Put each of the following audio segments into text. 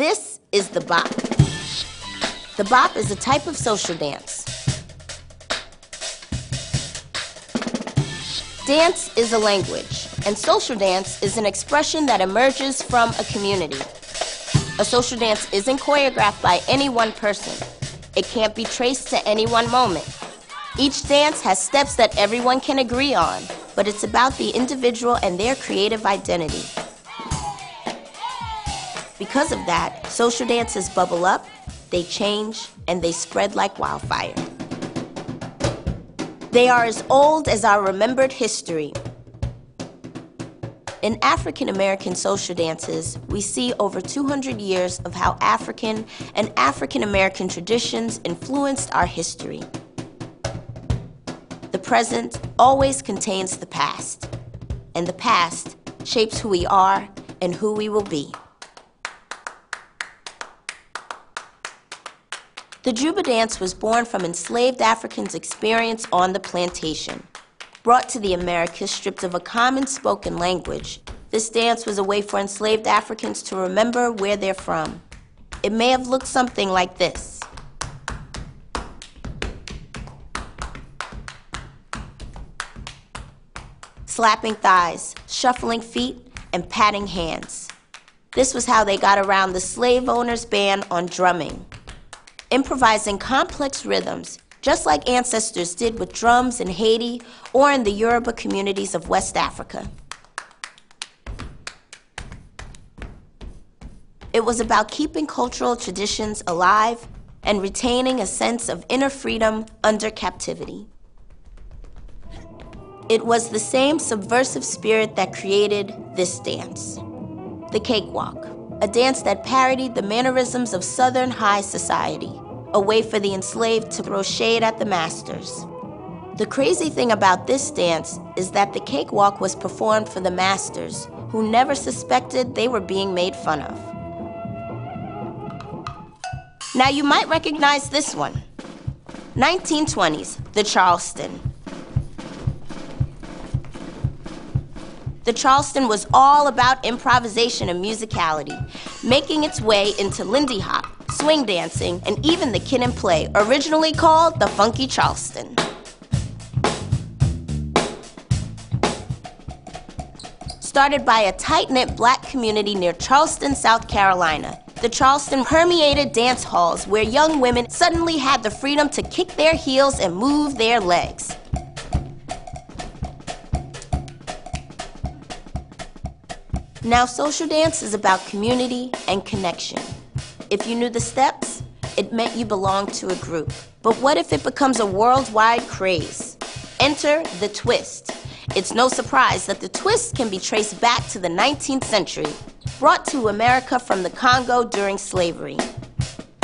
is the bop. The bop is a type of social dance. Dance is a language, and social dance is an expression that emerges from a community. A social dance isn't choreographed by any one person. It can't be traced to any one moment. Each dance has steps that everyone can agree on, but it's about the individual and their creative identity. Because of that, social dances bubble up, they change, and they spread like wildfire. They are as old as our remembered history. In African American social dances, we see over 200 years of how African and African American traditions influenced our history. The present always contains the past, and the past shapes who we are and who we will be. The Juba dance was born from enslaved Africans' experience on the plantation. Brought to the Americas stripped of a common spoken language, this dance was a way for enslaved Africans to remember where they're from. It may have looked something like this. Slapping thighs, shuffling feet, and patting hands. This was how they got around the slave owner's ban on drumming improvising complex rhythms, just like ancestors did with drums in Haiti or in the Yoruba communities of West Africa. It was about keeping cultural traditions alive and retaining a sense of inner freedom under captivity. It was the same subversive spirit that created this dance, the cakewalk a dance that parodied the mannerisms of Southern high society, a way for the enslaved to throw shade at the masters. The crazy thing about this dance is that the cakewalk was performed for the masters, who never suspected they were being made fun of. Now you might recognize this one. 1920s, the Charleston. The Charleston was all about improvisation and musicality, making its way into Lindy Hop, swing dancing, and even the Kid 'n Play, originally called the Funky Charleston. Started by a tight knit black community near Charleston, South Carolina, the Charleston permeated dance halls where young women suddenly had the freedom to kick their heels and move their legs. Now, social dance is about community and connection. If you knew the steps, it meant you belonged to a group. But what if it becomes a worldwide craze? Enter the twist. It's no surprise that the twist can be traced back to the 19th century, brought to America from the Congo during slavery.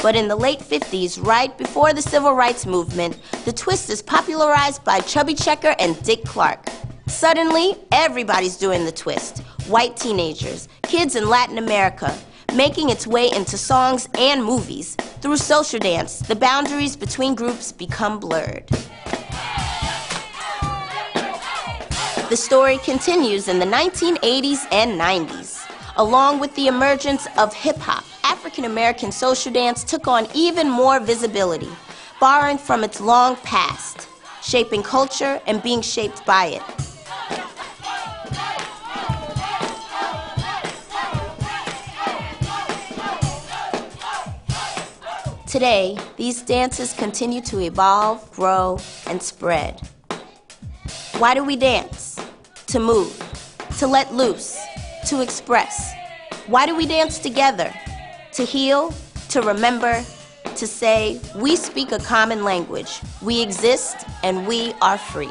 But in the late 50s, right before the civil rights movement, the twist is popularized by Chubby Checker and Dick Clark. Suddenly, everybody's doing the twist white teenagers, kids in Latin America, making its way into songs and movies. Through social dance, the boundaries between groups become blurred. The story continues in the 1980s and 90s. Along with the emergence of hip hop, African American social dance took on even more visibility, borrowing from its long past, shaping culture and being shaped by it. Today, these dances continue to evolve, grow, and spread. Why do we dance? To move, to let loose, to express. Why do we dance together? To heal, to remember, to say, we speak a common language. We exist and we are free.